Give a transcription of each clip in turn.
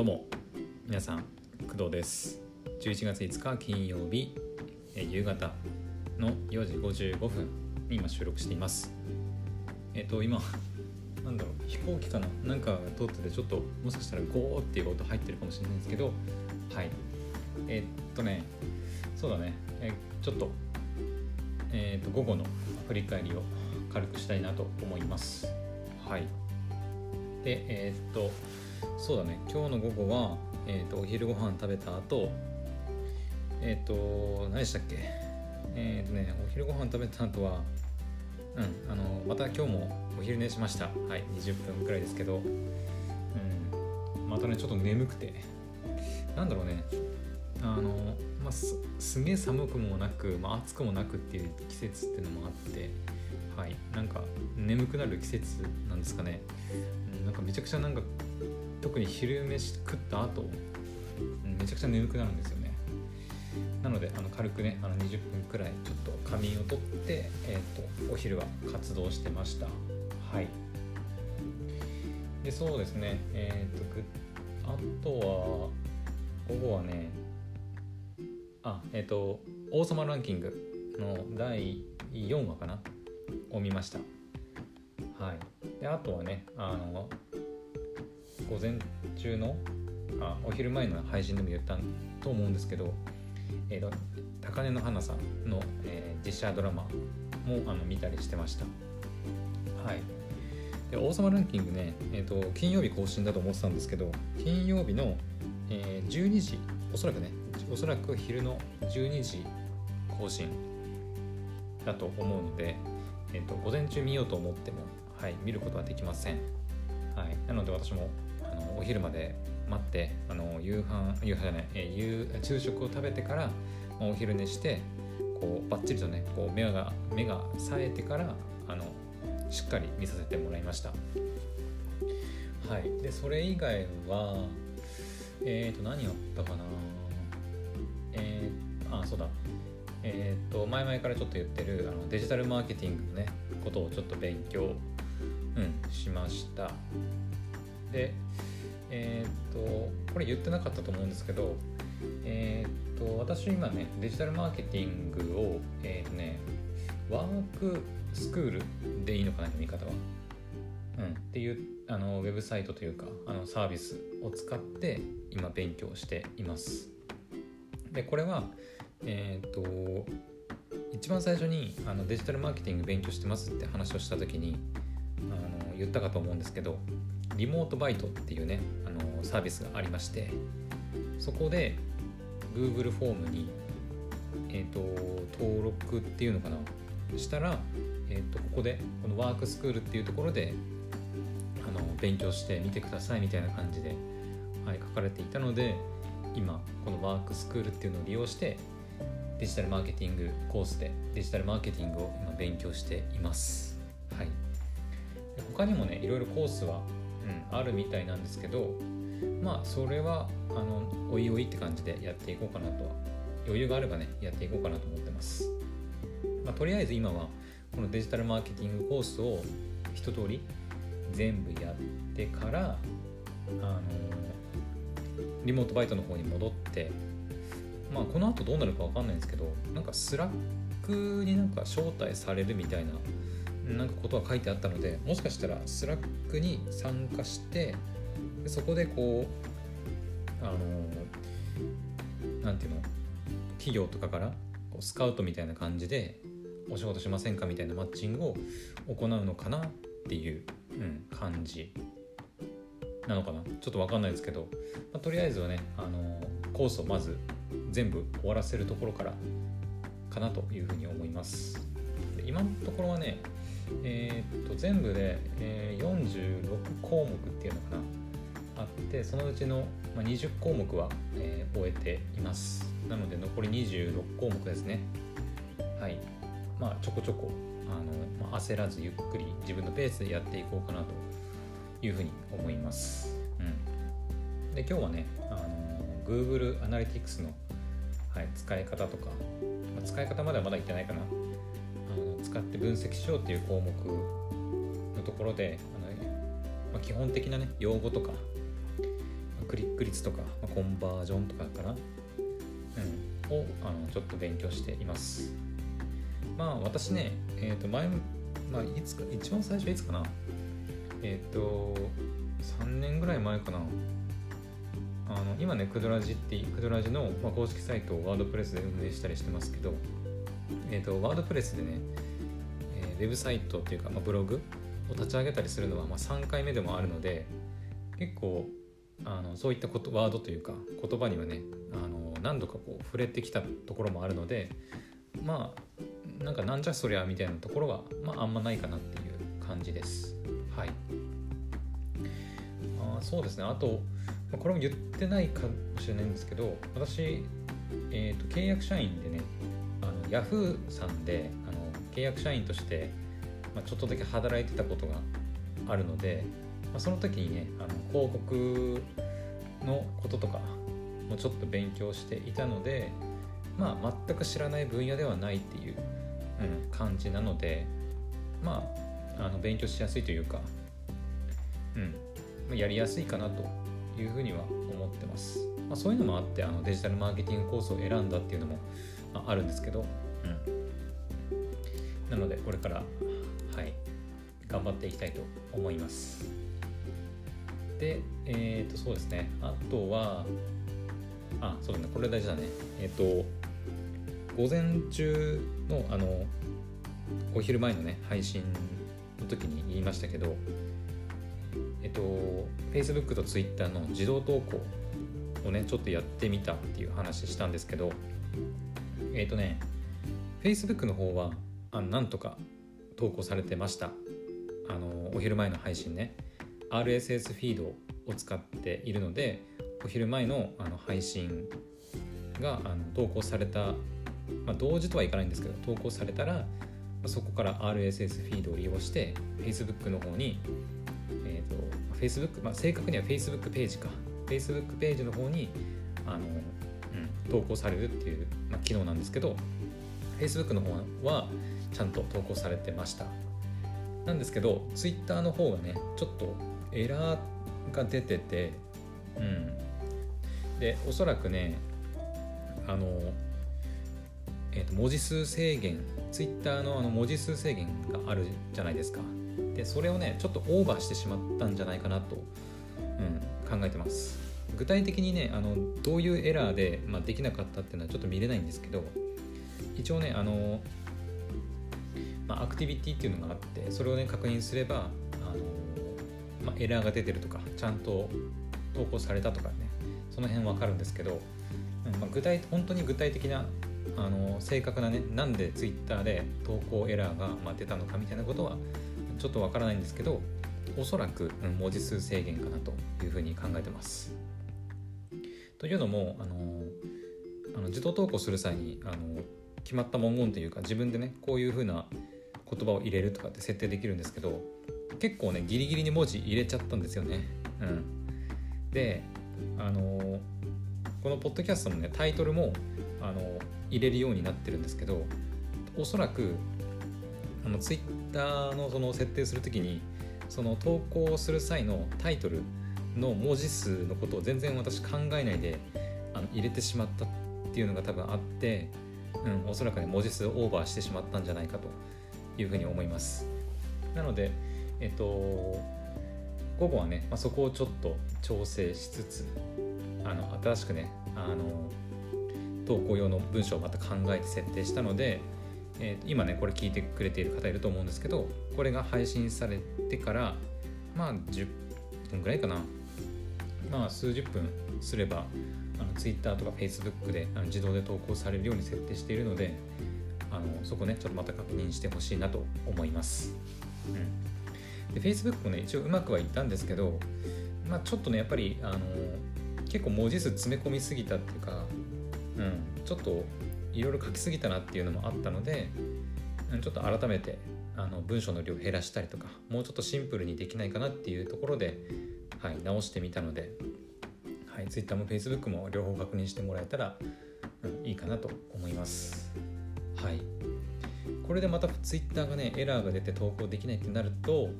どうも皆さん工藤です。11月5日金曜日え夕方の4時55分に今収録しています。えっ、と今 なんだろう飛行機かな？なんか通っててちょっともしかしたらゴーっていう音入ってるかもしれないんですけどはい。えっとねそうだね。えちょっとえっと午後の振り返りを軽くしたいなと思います。はい。でえーっとそうだね。今日の午後は、えーっとお昼ご飯食べた後えっと何でしたっけ？えっとねお昼ご飯食べた後はうんあのまた今日もお昼寝しました。はい20分くらいですけど。うんまたねちょっと眠くて。なんだろうね。あのまあすすげえ寒くもなく、まあ、暑くもなくっていう季節っていうのもあって。はいなんか眠くなる季節なんですかね、なんかめちゃくちゃなんか特に昼飯食った後、めちゃくちゃ眠くなるんですよね。なのであの軽くねあの20分くらいちょっと仮眠をとって、えー、とお昼は活動してました。はい。でそうですね。えっ、とあとは午後はねあえっ、と「王様ランキング」の第4話かな？を見ました。はい。であとはねあの午前中のあお昼前の配信でも言ったと思うんですけど、えーと高根の花さんの、えー実写ドラマもあの見たりしてました。はい。で王様ランキングね、えー、と金曜日更新だと思ってたんですけど金曜日の、えー12時おそらくねおそらく昼の12時更新だと思うので、えー、と午前中見ようと思っても、はい、見ることはできません、はい、なので私もあのお昼まで待ってあの夕飯夕飯じゃない、えー夕昼食を食べてから、まあお昼寝してこうバッチリとねこう目が目が冴えてからあのしっかり見させてもらいました。はいでそれ以外はえっ、と何やったかな。えー、あそうだ。えっ、と前々からちょっと言ってるあのデジタルマーケティングのねことをちょっと勉強、うん、しましたでえっ、とこれ言ってなかったと思うんですけどえっ、と私今ねデジタルマーケティングをえっ、とねワークスクールでいいのかな読み方はうん、っていうあのウェブサイトというかあのサービスを使って今勉強しています。でこれはえっ、と一番最初にあのデジタルマーケティング勉強してますって話をした時に言ったかと思うんですけどリモートバイトっていうねあのサービスがありましてそこで Google フォームに、えー、と登録っていうのかなしたら、えー、とここでこのワークスクールっていうところであの勉強してみてくださいみたいな感じで、はい、書かれていたので今このワークスクールっていうのを利用してデジタルマーケティングコースでデジタルマーケティングを今勉強しています。はい、他にもねいろいろコースは、うん、あるみたいなんですけどまあそれはあのおいおいって感じでやっていこうかなとは余裕があればねやっていこうかなと思ってます。まあ、とりあえず今はこのデジタルマーケティングコースを一通り全部やってからあのリモートバイトの方に戻ってまあこの後どうなるかわかんないんですけどなんかスラックになんか招待されるみたいななんかことは書いてあったのでもしかしたらスラックに参加してそこでこうあのなんていうの企業とかからこうスカウトみたいな感じでお仕事しませんかみたいなマッチングを行うのかなっていう、うん、感じなのかな。ちょっと分かんないですけど、まあ、とりあえずはね、あのコースをまず全部終わらせるところからかなというふうに思います。今のところはねえーっと全部で、えー46項目っていうのかなあってそのうちの、まあ、20項目は、えー終えています。なので残り26項目ですね。はい。まあちょこちょこあの、まあ、焦らずゆっくり自分のペースでやっていこうかなというふうに思います、うん、で今日はねあの Google アナリティクスの、はい、使い方とか、まあ使い方まではまだ言ってないかな。使って分析しようっていう項目のところであの、まあ、基本的なね用語とかクリック率とか、まあ、コンバージョンとかかな、うん、をあのちょっと勉強しています。まあ私ねえっ、ー、と前まあいつか一番最初いつかな。えっ、ー、と3年ぐらい前かな。あの今ねクドラジってクドラジの、まあ、公式サイトをワードプレスで運営したりしてますけどえっ、ー、とワードプレスでね、えー、ウェブサイトっていうか、まあ、ブログを立ち上げたりするのは、まあ、3回目でもあるので結構あのそういったことワードというか言葉にはねあの何度かこう触れてきたところもあるのでまあなんかなんじゃそりゃみたいなところは、まあ、あんまないかなっていう感じです。はい。あそうですね。あとこれも言ってないかもしれないんですけど私、えーと、契約社員でねあの Yahoo さんで契約社員として、ま、ちょっとだけ働いてたことがあるので、まあ、その時にねあの広告のこととかもちょっと勉強していたのでまあ全く知らない分野ではないっていう、うん、感じなのでまああの勉強しやすいというか、うん、やりやすいかなというふうには思ってます、まあ、そういうのもあってあのデジタルマーケティングコースを選んだっていうのもあるんですけど、なのでこれからはい頑張っていきたいと思います。でえっ、ー、とそうですね。あとはあそうだね。これ大事だね。えっ、ー、と午前中のあのお昼前のね配信の時に言いましたけどえっと Facebook と Twitter の自動投稿をねちょっとやってみたっていう話したんですけどえっとね Facebook の方はあなんとか投稿されてました。あのお昼前の配信ね。RSS フィードを使っているのでお昼前のあの配信があの投稿された、まあ、同時とはいかないんですけど投稿されたらそこから RSS フィードを利用して Facebook の方に、えーと、Facebook、まあ、正確には Facebook ページか。Facebook ページの方にあの、うん、投稿されるっていう、まあ、機能なんですけど Facebook の方はちゃんと投稿されてました。なんですけど Twitter の方がねちょっとエラーが出ててうん。でおそらくねあの、えー、と文字数制限 Twitter のあの文字数制限があるじゃないですか。でそれをねちょっとオーバーしてしまったんじゃないかなと、うん、考えてます。具体的にねあのどういうエラーで、まあ、できなかったっていうのはちょっと見れないんですけど一応ねあの、まあ、アクティビティっていうのがあってそれをね確認すればあの、まあ、エラーが出てるとかちゃんと投稿されたとかねその辺分かるんですけど、うんまあ、具体本当に具体的なあの正確なねなんで Twitter で投稿エラーが、まあ、出たのかみたいなことはちょっとわからないんですけどおそらく、文字数制限かなというふうに考えてます。というのもあのあの自動投稿する際にあの決まった文言というか自分でねこういうふうな言葉を入れるとかって設定できるんですけど結構ねギリギリに文字入れちゃったんですよね。うん、であのこのポッドキャストのねタイトルもあの入れるようになってるんですけどおそらくあのツイッターのその設定するときにその投稿する際のタイトルの文字数のことを全然私考えないであの入れてしまったっていうのが多分あって、うん、おそらくね文字数オーバーしてしまったんじゃないかというふうに思います。なのでえっと午後はね、まあ、そこをちょっと調整しつつあの新しくねあの投稿用の文章をまた考えて設定したので、えー、今ねこれ聞いてくれている方いると思うんですけどこれが配信されてからまあ10分ぐらいかな。まあ数十分すれば Twitter とか Facebook であの自動で投稿されるように設定しているのであのそこねちょっとまた確認してほしいなと思います、うん、で Facebook もね一応うまくはいったんですけどまあちょっとねやっぱりあの結構文字数詰め込みすぎたっていうか、うん、ちょっといろいろ書きすぎたなっていうのもあったのでちょっと改めてあの文章の量を減らしたりとかもうちょっとシンプルにできないかなっていうところで、はい、直してみたので、はい、Twitter も Facebook も両方確認してもらえたら、うん、いいかなと思います。はい、これでまた Twitter がねエラーが出て投稿できないってなると、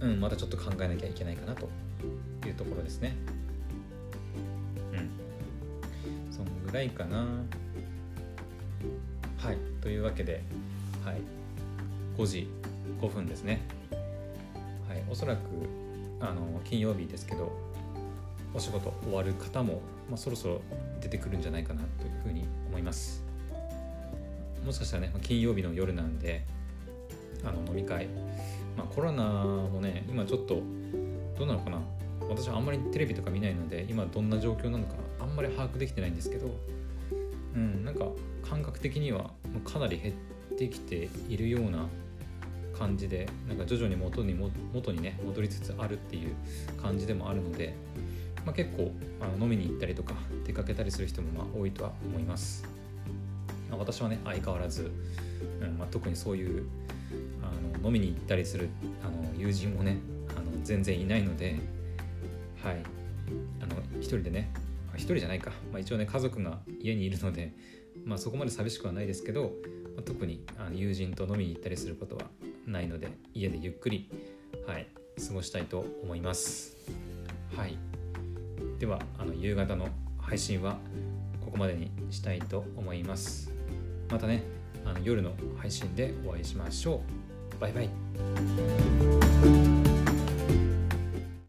うん、またちょっと考えなきゃいけないかなというところですね。うん、そのぐらいかな。はい。というわけではい。5時5分ですね。はい。おそらくあの金曜日ですけどお仕事終わる方も、まあ、そろそろ出てくるんじゃないかなというふうに思います。もしかしたらね金曜日の夜なんであの飲み会、まあ、コロナもね今ちょっとどうなのかな。私はあんまりテレビとか見ないので今どんな状況なのかあんまり把握できてないんですけどうんなんか感覚的にはかなり減ってきているような感じでなんか徐々に元に元にね戻りつつあるっていう感じでもあるので、まあ、結構あの飲みに行ったりとか出かけたりする人もまあ多いとは思います、まあ、私はね相変わらず、うんまあ、特にそういうあの飲みに行ったりするあの友人もねあの全然いないのではい。あの一人でね一人じゃないか、まあ、一応ね家族が家にいるので、まあ、そこまで寂しくはないですけど、まあ、特にあの友人と飲みに行ったりすることはないので家でゆっくり、はい、過ごしたいと思います。はい、ではあの夕方の配信はここまでにしたいと思います。またねあの夜の配信でお会いしましょう。バイバイ。